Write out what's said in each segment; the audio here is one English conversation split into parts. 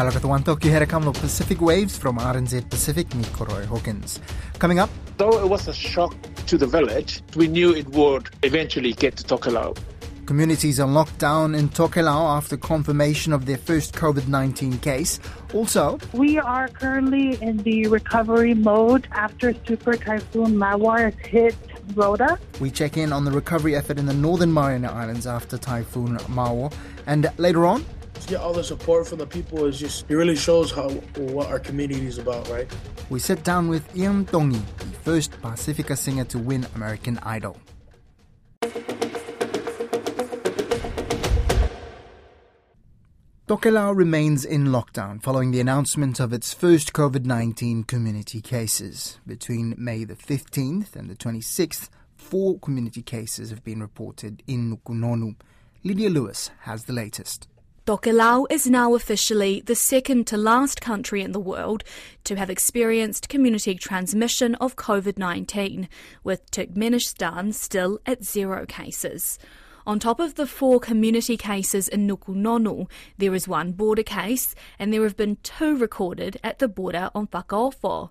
Halakatuanto Kihere Kamlo Pacific Waves from RNZ Pacific, Nico Roy Hawkins. Coming up. Though it was a shock to the village, we knew it would eventually get to Tokelau. Communities are locked down in Tokelau after confirmation of their first COVID 19 case. Also, we are currently in the recovery mode after Super Typhoon Mawar hit Rota. We check in on the recovery effort in the Northern Mariana Islands after Typhoon Mawar. And later on, to get all the support from the people is just it really shows how what our community is about, right? We sit down with Iam Tongi, the first Pacifica singer to win American Idol. Tokelau remains in lockdown following the announcement of its first COVID 19 community cases. Between May the 15th and the 26th, four community cases have been reported in Nukunonu. Lydia Lewis has the latest. Tokelau is now officially the second to last country in the world to have experienced community transmission of COVID 19, with Turkmenistan still at zero cases. On top of the four community cases in Nukunonu, there is one border case, and there have been two recorded at the border on Fakaofo.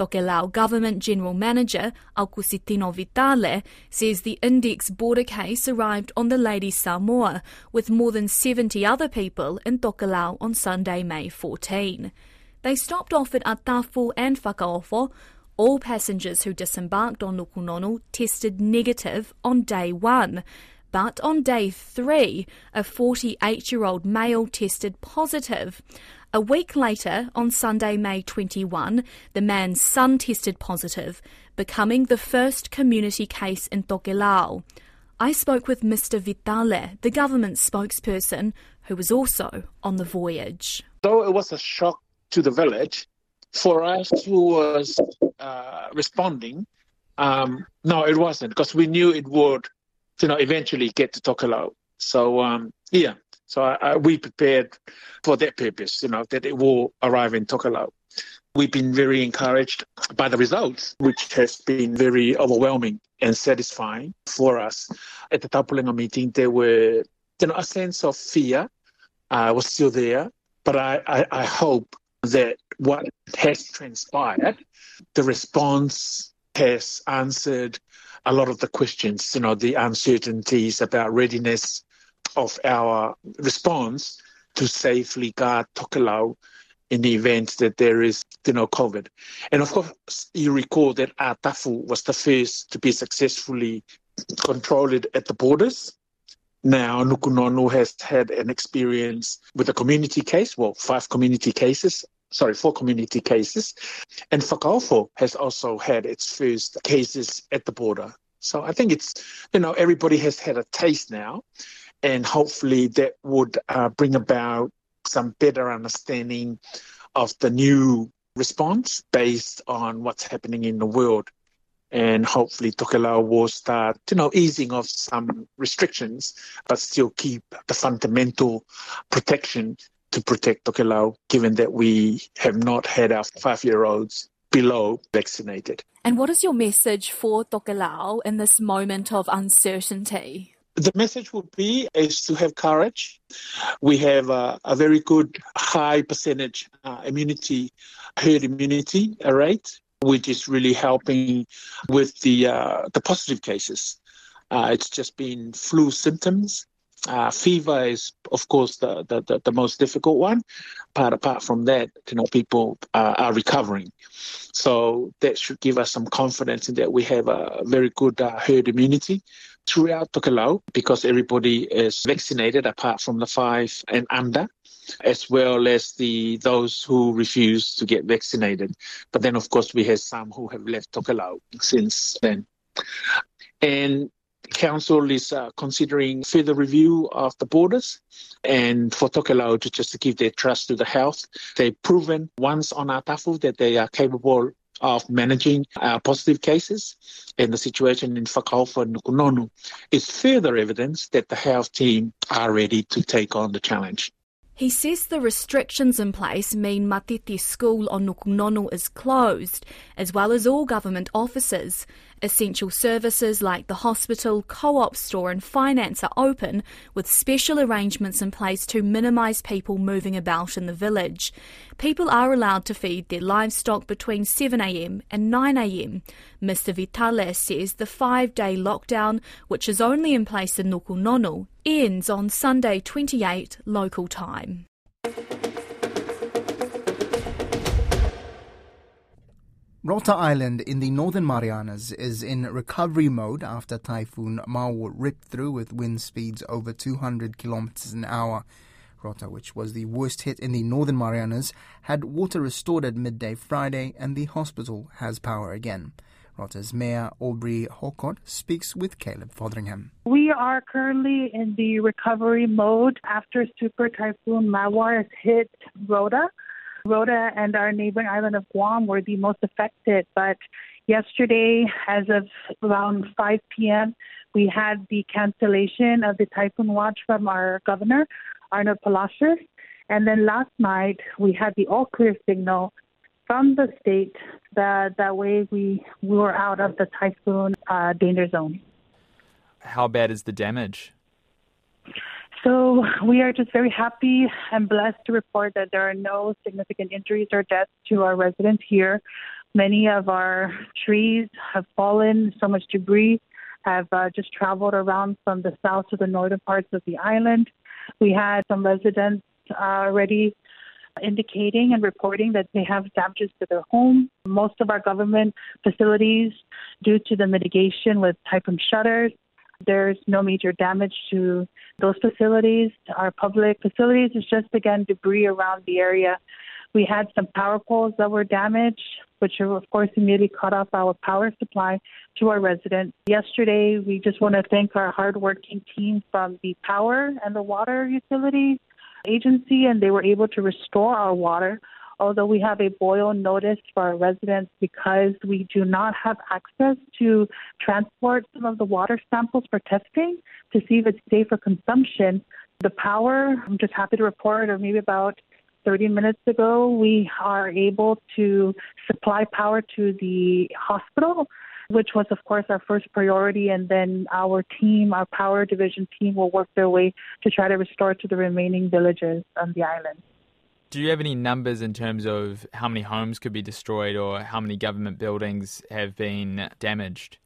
Tokelau Government General Manager Aukusitino Vitale says the index border case arrived on the Lady Samoa with more than 70 other people in Tokelau on Sunday, May 14. They stopped off at Atafu and Fakaofo. All passengers who disembarked on Nukunonu tested negative on day one. But on day three, a 48 year old male tested positive. A week later, on Sunday, May 21, the man's son tested positive, becoming the first community case in Tokelau. I spoke with Mr. Vitale, the government spokesperson, who was also on the voyage. Though it was a shock to the village, for us who was uh, responding, um, no, it wasn't, because we knew it would you know, eventually get to Tokelau. So, um, yeah, so we prepared for that purpose, you know, that it will arrive in Tokelau. We've been very encouraged by the results, which has been very overwhelming and satisfying for us. At the Taupulega meeting, there were, you know, a sense of fear uh, was still there, but I, I, I hope that what has transpired, the response has answered a lot of the questions, you know, the uncertainties about readiness of our response to safely guard Tokelau in the event that there is, you know, COVID. And of course, you recall that Atafu was the first to be successfully controlled at the borders. Now, Nukunonu has had an experience with a community case, well, five community cases, sorry, four community cases. And Fakaofo has also had its first cases at the border. So I think it's, you know, everybody has had a taste now, and hopefully that would uh, bring about some better understanding of the new response based on what's happening in the world. And hopefully Tokelau will start, you know, easing off some restrictions, but still keep the fundamental protection to protect Tokelau, given that we have not had our five-year-olds below vaccinated. And what is your message for Tokelau in this moment of uncertainty? The message would be is to have courage. We have a, a very good high percentage uh, immunity, herd immunity rate, which is really helping with the uh, the positive cases. Uh, it's just been flu symptoms uh, fever is, of course, the, the, the, the, most difficult one. But apart from that, you know, people uh, are recovering. So that should give us some confidence in that we have a very good uh, herd immunity throughout Tokelau because everybody is vaccinated apart from the five and under as well as the those who refuse to get vaccinated. But then, of course, we have some who have left Tokelau since then. And Council is uh, considering further review of the borders and for Tokelau to just to give their trust to the health. They've proven once on Atafu that they are capable of managing uh, positive cases. And the situation in Fakaofo and Nukunonu is further evidence that the health team are ready to take on the challenge. He says the restrictions in place mean Matiti School on Nukunonu is closed, as well as all government offices, Essential services like the hospital, co op store, and finance are open, with special arrangements in place to minimise people moving about in the village. People are allowed to feed their livestock between 7am and 9am. Mr. Vitale says the five day lockdown, which is only in place in Nukunonu, ends on Sunday 28 local time. Rota Island in the Northern Marianas is in recovery mode after Typhoon Mawar ripped through with wind speeds over 200 kilometers an hour. Rota, which was the worst hit in the Northern Marianas, had water restored at midday Friday and the hospital has power again. Rota's Mayor Aubry Hocog speaks with Caleb Fotheringham. We are currently in the recovery mode after Super Typhoon Mawar has hit Rota. Rota and our neighboring island of Guam were the most affected, but yesterday, as of around 5 p.m., we had the cancellation of the typhoon watch from our governor, Arnold Palacios. And then last night, we had the all clear signal from the state that that way we, we were out of the typhoon uh, danger zone. How bad is the damage? So we are just very happy and blessed to report that there are no significant injuries or deaths to our residents here. Many of our trees have fallen, so much debris have uh, just traveled around from the south to the northern parts of the island. We had some residents uh, already indicating and reporting that they have damages to their home. Most of our government facilities, due to the mitigation with typhoon shutters, there's no major damage to those facilities. Our public facilities is just again debris around the area. We had some power poles that were damaged, which of course immediately cut off our power supply to our residents. Yesterday, we just want to thank our hardworking team from the power and the water utility agency, and they were able to restore our water although we have a boil notice for our residents because we do not have access to transport some of the water samples for testing to see if it's safe for consumption. The power, I'm just happy to report, or maybe about 30 minutes ago, we are able to supply power to the hospital, which was, of course, our first priority. And then our team, our power division team, will work their way to try to restore to the remaining villages on the island. Do you have any numbers in terms of how many homes could be destroyed or how many government buildings have been damaged?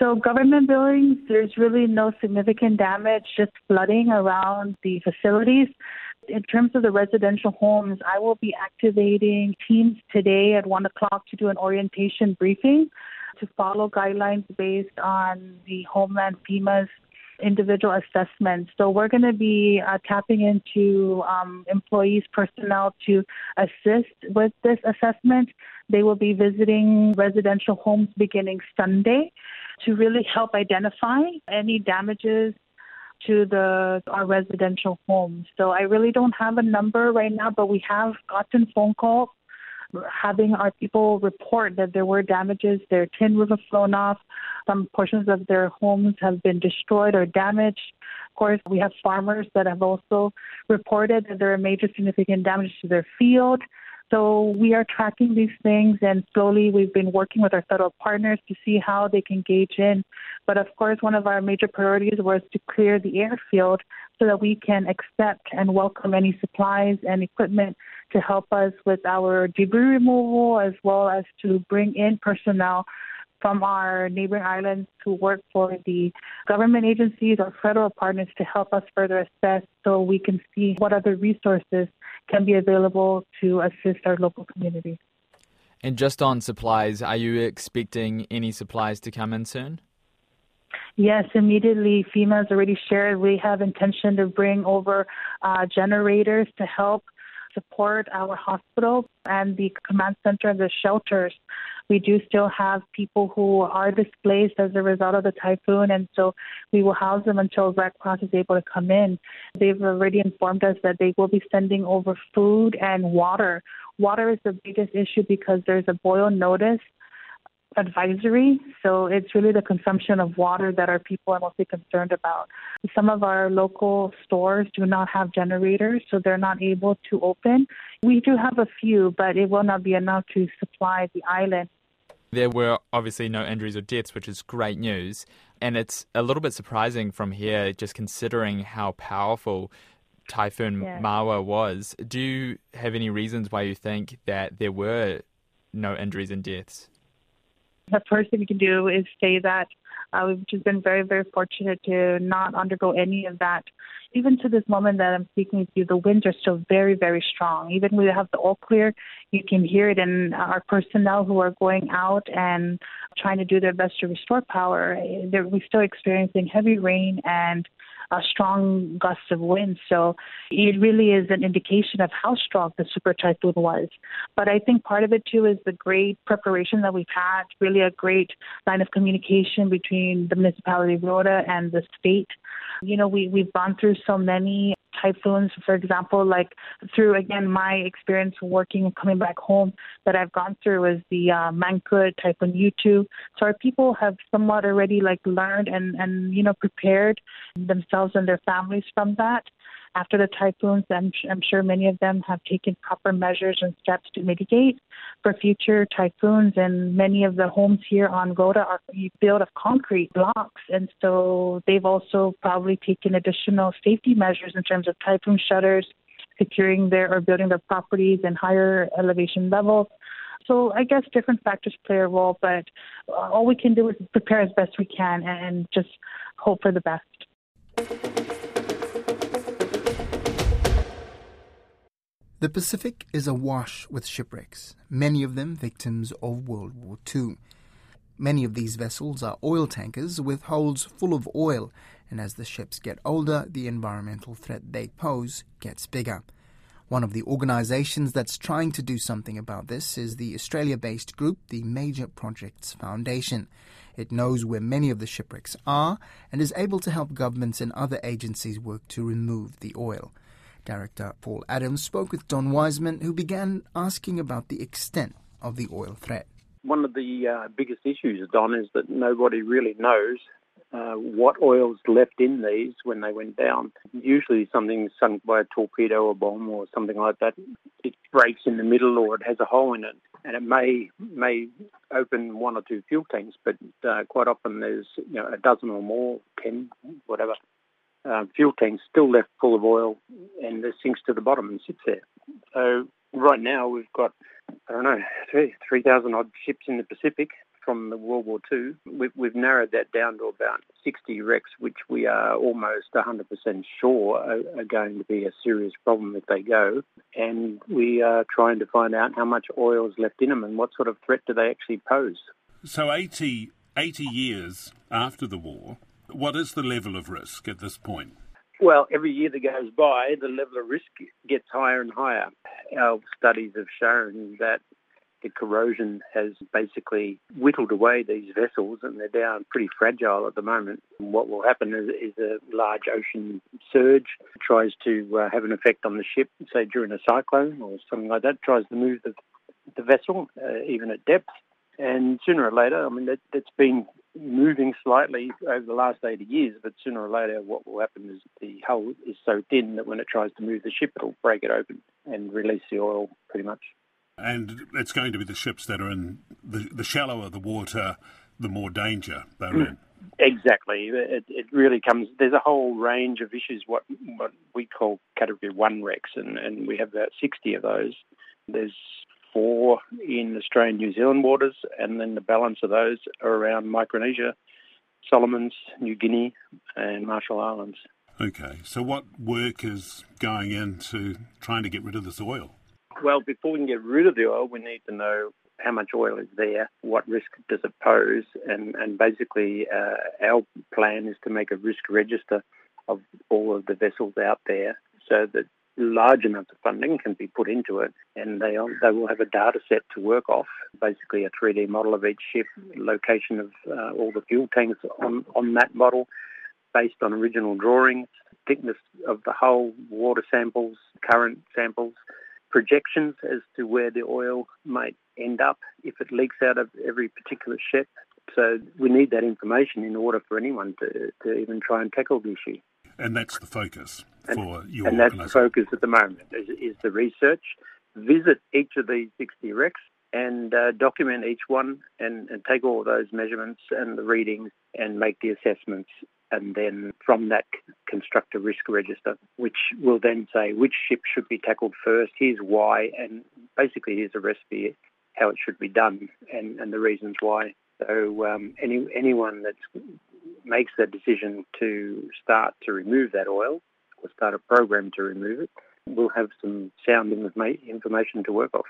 So, government buildings, there's really no significant damage, just flooding around the facilities. In terms of the residential homes, I will be activating teams today at 1 o'clock to do an orientation briefing to follow guidelines based on the Homeland FEMA's individual assessments. So we're going to be uh, tapping into um, employees, personnel to assist with this assessment. They will be visiting residential homes beginning Sunday to really help identify any damages to the our residential homes. So I really don't have a number right now, but we have gotten phone calls having our people report that there were damages, their tin roof have flown off, some portions of their homes have been destroyed or damaged. Of course, we have farmers that have also reported that there are major significant damage to their field. So we are tracking these things and slowly we've been working with our federal partners to see how they can gauge in. But of course, one of our major priorities was to clear the airfield so that we can accept and welcome any supplies and equipment to help us with our debris removal as well as to bring in personnel from our neighboring islands to work for the government agencies or federal partners to help us further assess so we can see what other resources can be available to assist our local communities. And just on supplies, are you expecting any supplies to come in soon? Yes, immediately. FEMA has already shared we have intention to bring over uh, generators to help support our hospital and the command center and the shelters. We do still have people who are displaced as a result of the typhoon, and so we will house them until Red Cross is able to come in. They've already informed us that they will be sending over food and water. Water is the biggest issue because there's a boil notice advisory. So it's really the consumption of water that our people are mostly concerned about. Some of our local stores do not have generators, so they're not able to open. We do have a few, but it will not be enough to supply the island. There were obviously no injuries or deaths, which is great news. And it's a little bit surprising from here, just considering how powerful Typhoon yeah. Mawar was. Do you have any reasons why you think that there were no injuries and deaths? The first thing we can do is say that uh, we've just been very, very fortunate to not undergo any of that. Even to this moment that I'm speaking with you, the winds are still very, very strong. Even when we have the all clear, you can hear it in our personnel who are going out and trying to do their best to restore power. They're, we're still experiencing heavy rain and a strong gust of wind. So it really is an indication of how strong the super typhoon was. But I think part of it too is the great preparation that we've had, really a great line of communication between the municipality of Rota and the state. You know, we, we've gone through so many typhoons, for example, like through again my experience working and coming back home that I've gone through was the uh, Mangkhut Typhoon Yutu. So our people have somewhat already like learned and and you know prepared themselves and their families from that after the typhoons, I'm, I'm sure many of them have taken proper measures and steps to mitigate for future typhoons. And many of the homes here on Rota are built of concrete blocks. And so they've also probably taken additional safety measures in terms of typhoon shutters, securing their or building their properties in higher elevation levels. So I guess different factors play a role, but all we can do is prepare as best we can and just hope for the best. The Pacific is awash with shipwrecks, many of them victims of World War II. Many of these vessels are oil tankers with holds full of oil, and as the ships get older, the environmental threat they pose gets bigger. One of the organizations that's trying to do something about this is the Australia based group, the Major Projects Foundation. It knows where many of the shipwrecks are and is able to help governments and other agencies work to remove the oil. Director Paul Adams spoke with Don Wiseman, who began asking about the extent of the oil threat. One of the uh, biggest issues, Don, is that nobody really knows uh, what oil's left in these when they went down. Usually something sunk by a torpedo or bomb or something like that. It breaks in the middle or it has a hole in it. And it may may open one or two fuel tanks, but uh, quite often there's you know a dozen or more, ten, whatever, uh, fuel tanks still left full of oil and it sinks to the bottom and sits there. So right now we've got, I don't know, 3,000 odd ships in the Pacific from the World War II. We've, we've, narrowed that down to about 60 wrecks, which we are almost 100% sure are, are going to be a serious problem if they go. And we are trying to find out how much oil is left in them and what sort of threat do they actually pose. So 80, 80 years after the war, what is the level of risk at this point? Well, every year that goes by, the level of risk gets higher and higher. Our studies have shown that the corrosion has basically whittled away these vessels and they're down pretty fragile at the moment. What will happen is, is a large ocean surge tries to uh, have an effect on the ship, say during a cyclone or something like that, tries to move the, the vessel uh, even at depth. And sooner or later, I mean, that, that's been moving slightly over the last 80 years, but sooner or later, what will happen is the hull is so thin that when it tries to move the ship, it'll break it open and release the oil pretty much. And it's going to be the ships that are in the, the shallower the water, the more danger they're in. Mm. Exactly. It, it really comes. There's a whole range of issues. What what we call category one wrecks, and, and we have about 60 of those. There's four in Australian New Zealand waters, and then the balance of those are around Micronesia, Solomons, New Guinea, and Marshall Islands. Okay, so what work is going into trying to get rid of this oil? Well, before we can get rid of the oil, we need to know how much oil is there, what risk does it pose, and, and basically uh, our plan is to make a risk register of all of the vessels out there so that large amounts of funding can be put into it, and they they will have a data set to work off, basically a 3D model of each ship, location of uh, all the fuel tanks on on that model, based on original drawings, thickness of the hull, water samples, current samples, projections as to where the oil might end up if it leaks out of every particular ship. So we need that information in order for anyone to, to even try and tackle the issue. And that's the focus and, for your And that's the focus at the moment is, is the research. Visit each of these 60 wrecks and uh, document each one and, and take all those measurements and the readings and make the assessments and then from that construct a risk register, which will then say which ship should be tackled first, here's why, and basically here's a recipe how it should be done and, and the reasons why. So um, any anyone that makes that decision to start to remove that oil or start a program to remove it will have some sound information to work off.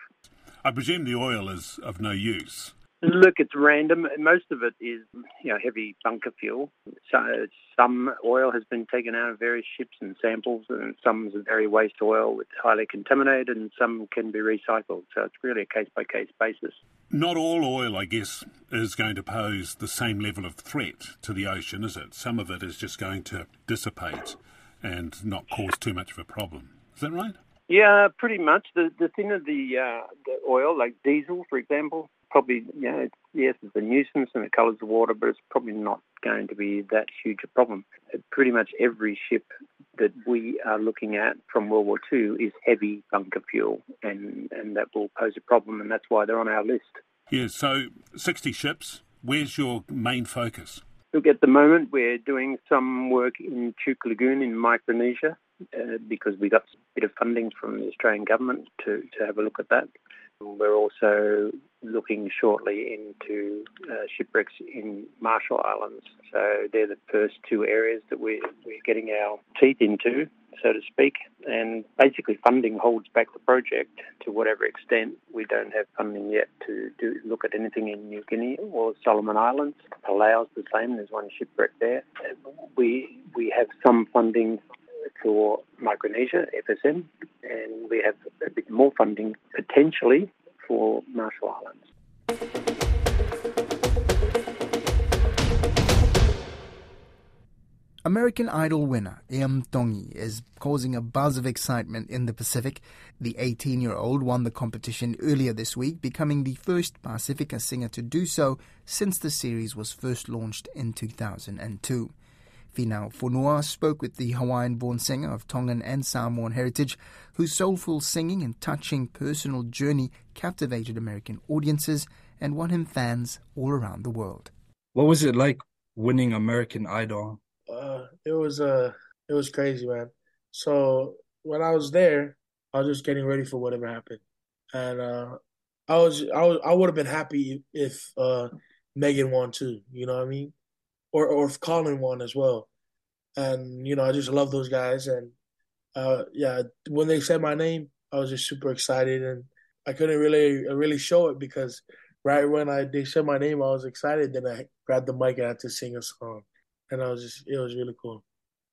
I presume the oil is of no use. Look, it's random. Most of it is, you know, heavy bunker fuel. So some oil has been taken out of various ships and samples, and some is very waste oil, with highly contaminated, and some can be recycled. So it's really a case by case basis. Not all oil, I guess, is going to pose the same level of threat to the ocean, is it? Some of it is just going to dissipate and not cause too much of a problem. Is that right? Yeah, pretty much. The the thinner the uh, the oil, like diesel, for example, probably you know, yes, it's a nuisance and it colours the water, but it's probably not going to be that huge a problem. Pretty much every ship that we are looking at from World War II is heavy bunker fuel, and and that will pose a problem, and that's why they're on our list. Yeah. So sixty ships. Where's your main focus? Look, at the moment, we're doing some work in Chuuk Lagoon in Micronesia uh, because we got a bit of funding from the Australian government to, to have a look at that. We're also looking shortly into uh, shipwrecks in Marshall Islands. So they're the first two areas that we're, we're getting our teeth into, so to speak. And basically, funding holds back the project to whatever extent. We don't have funding yet to do, look at anything in New Guinea or Solomon Islands. Palau's the same. There's one shipwreck there. We we have some funding for Micronesia, FSM, and we have a bit more funding potentially for Marshall Islands. American Idol winner Iam Tongi is causing a buzz of excitement in the Pacific. The 18 year old won the competition earlier this week, becoming the first Pacifica singer to do so since the series was first launched in 2002. Finau Fonua spoke with the Hawaiian-born singer of Tongan and Samoan heritage, whose soulful singing and touching personal journey captivated American audiences and won him fans all around the world. What was it like winning American Idol? Uh, it was uh, it was crazy, man. So when I was there, I was just getting ready for whatever happened, and uh, I was I was I would have been happy if uh, Megan won too. You know what I mean? Or or Colin won as well. And you know, I just love those guys. And uh, yeah, when they said my name, I was just super excited, and I couldn't really really show it because right when I they said my name, I was excited. Then I grabbed the mic and I had to sing a song, and I was just it was really cool.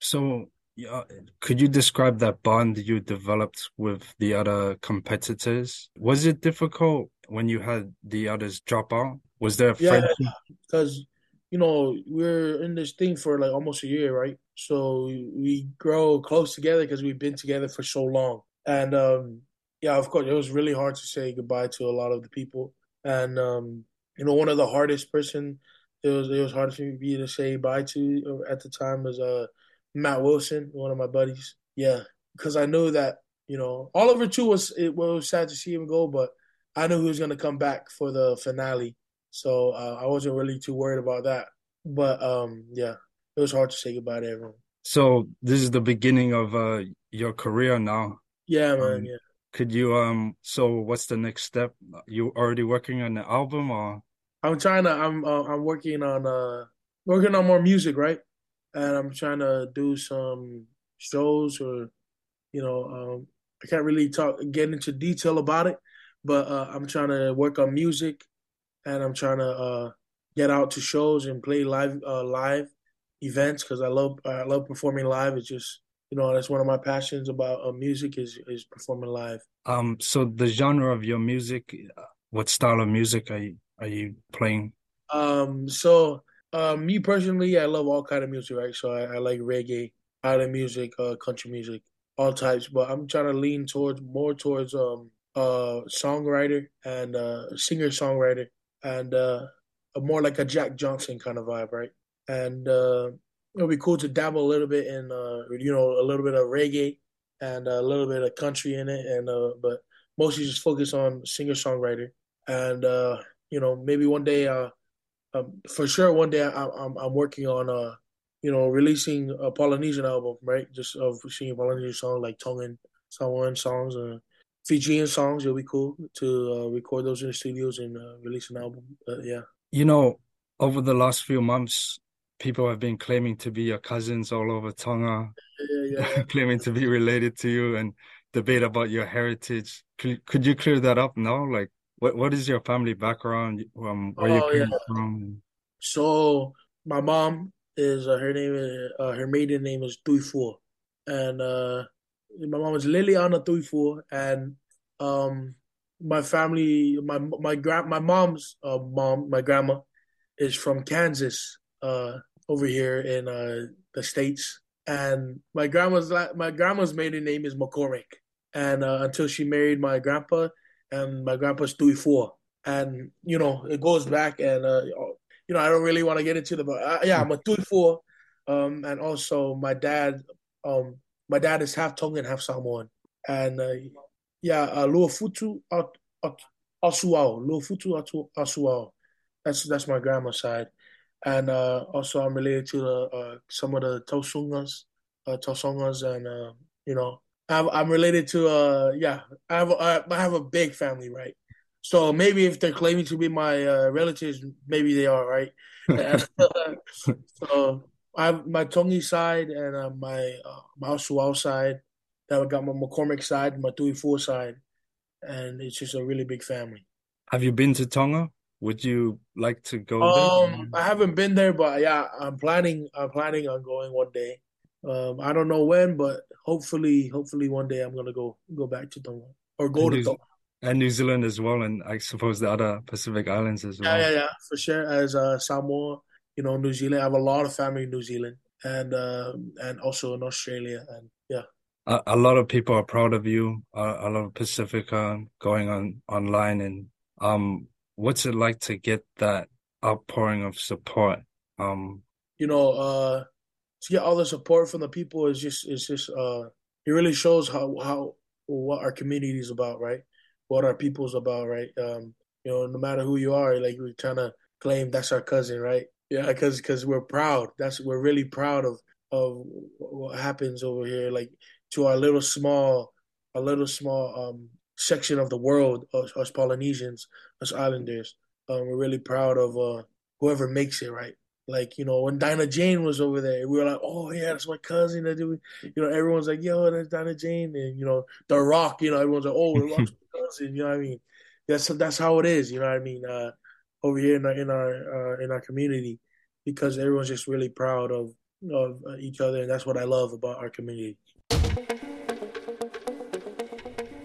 So, yeah, could you describe that bond you developed with the other competitors? Was it difficult when you had the others drop out? Was there a friendship? Yeah, because you know, we're in this thing for like almost a year, right? So we grow close together because we've been together for so long. And um, yeah, of course, it was really hard to say goodbye to a lot of the people. And um, you know, one of the hardest person it was it was hard for me to say bye to at the time was uh Matt Wilson, one of my buddies. Yeah, because I knew that you know Oliver too was it was sad to see him go, but I knew he was gonna come back for the finale so uh, I wasn't really too worried about that. But um, yeah, it was hard to say goodbye to everyone. So this is the beginning of uh, your career now. Yeah, man. Um, yeah. Could you um? So what's the next step? You already working on the album or? I'm trying to. I'm uh, I'm working on uh working on more music, right? And I'm trying to do some shows or, you know, um, I can't really talk get into detail about it, but uh, I'm trying to work on music and I'm trying to uh, get out to shows and play live uh, live events because I love I love performing live. It's just you know that's one of my passions about uh, music is is performing live. Um, so the genre of your music, what style of music are you are you playing? Um, so uh, me personally, I love all kind of music, right? So I, I like reggae, island music, uh, country music, all types. But I'm trying to lean towards more towards um uh songwriter and uh singer songwriter and uh, more like a Jack Johnson kind of vibe, right? And uh, it'll be cool to dabble a little bit in, uh, you know, a little bit of reggae and a little bit of country in it, and uh, but mostly just focus on singer songwriter. and uh, you know maybe one day, uh, um, for sure, one day I, I'm I'm working on uh, you know, releasing a Polynesian album, right? Just of singing Polynesian songs like Tongan, Samoan songs, uh, Fijian songs. It'll be cool to uh, record those in the studios and uh, release an album. yeah. You know, over the last few months, people have been claiming to be your cousins all over Tonga, yeah, yeah. claiming to be related to you and debate about your heritage. Could, could you clear that up now? Like, what what is your family background? Um, where oh, you came yeah. from? So my mom is uh, her name is uh, her maiden name is Tuifua, and uh, my mom is Liliana Tuifua, and um, my family, my my grand, my mom's uh, mom, my grandma, is from Kansas, uh, over here in uh, the states, and my grandma's my grandma's maiden name is McCormick, and uh, until she married my grandpa, and my grandpa's Tuifua, and you know it goes back, and uh, you know I don't really want to get into the, but uh, yeah, I'm a Tuifua, um, and also my dad, um, my dad is half Tongan, half Samoan, and uh, yeah, uh, Luafutu Asuao, Luafutu Asuao. That's that's my grandma's side, and uh, also I'm related to the, uh, some of the Tosungas, uh, Tosongas, and uh, you know I'm, I'm related to uh yeah I have a, I have a big family right. So maybe if they're claiming to be my uh, relatives, maybe they are right. so I have my Tongi side and uh, my uh, my side. Then I got my McCormick side, my Tuifua side, and it's just a really big family. Have you been to Tonga? Would you like to go um, there? I haven't been there, but yeah, I'm planning. I'm planning on going one day. Um, I don't know when, but hopefully, hopefully one day I'm gonna go go back to Tonga or go and to New, Tonga. And New Zealand as well, and I suppose the other Pacific islands as well. Yeah, yeah, yeah, for sure. As uh, Samoa, you know, New Zealand. I have a lot of family in New Zealand, and uh, and also in Australia, and yeah. A, a lot of people are proud of you. Uh, a lot of Pacifica going on online, and um, what's it like to get that outpouring of support? Um, you know, uh, to get all the support from the people is just is just uh, it really shows how how what our community is about, right? What our people's about, right? Um, you know, no matter who you are, like we're trying to claim that's our cousin, right? Yeah, because because we're proud. That's we're really proud of of what happens over here, like to our little small, a little small um section of the world, us, us Polynesians, us Islanders. Um, we're really proud of uh, whoever makes it, right? Like, you know, when Dinah Jane was over there, we were like, oh, yeah, that's my cousin. That you know, everyone's like, yo, that's Dinah Jane. And, you know, The Rock, you know, everyone's like, oh, The Rock's my cousin. You know what I mean? That's that's how it is. You know what I mean? Uh, over here in our in our uh, in our community, because everyone's just really proud of of each other, and that's what I love about our community.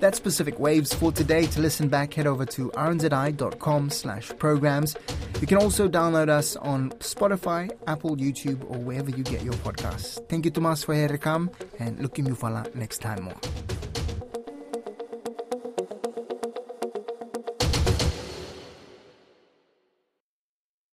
That's Pacific Waves for today. To listen back, head over to rnzi.com slash programs. You can also download us on Spotify, Apple, YouTube, or wherever you get your podcasts. Thank you, Tomas, for come, and looking you fala next time more.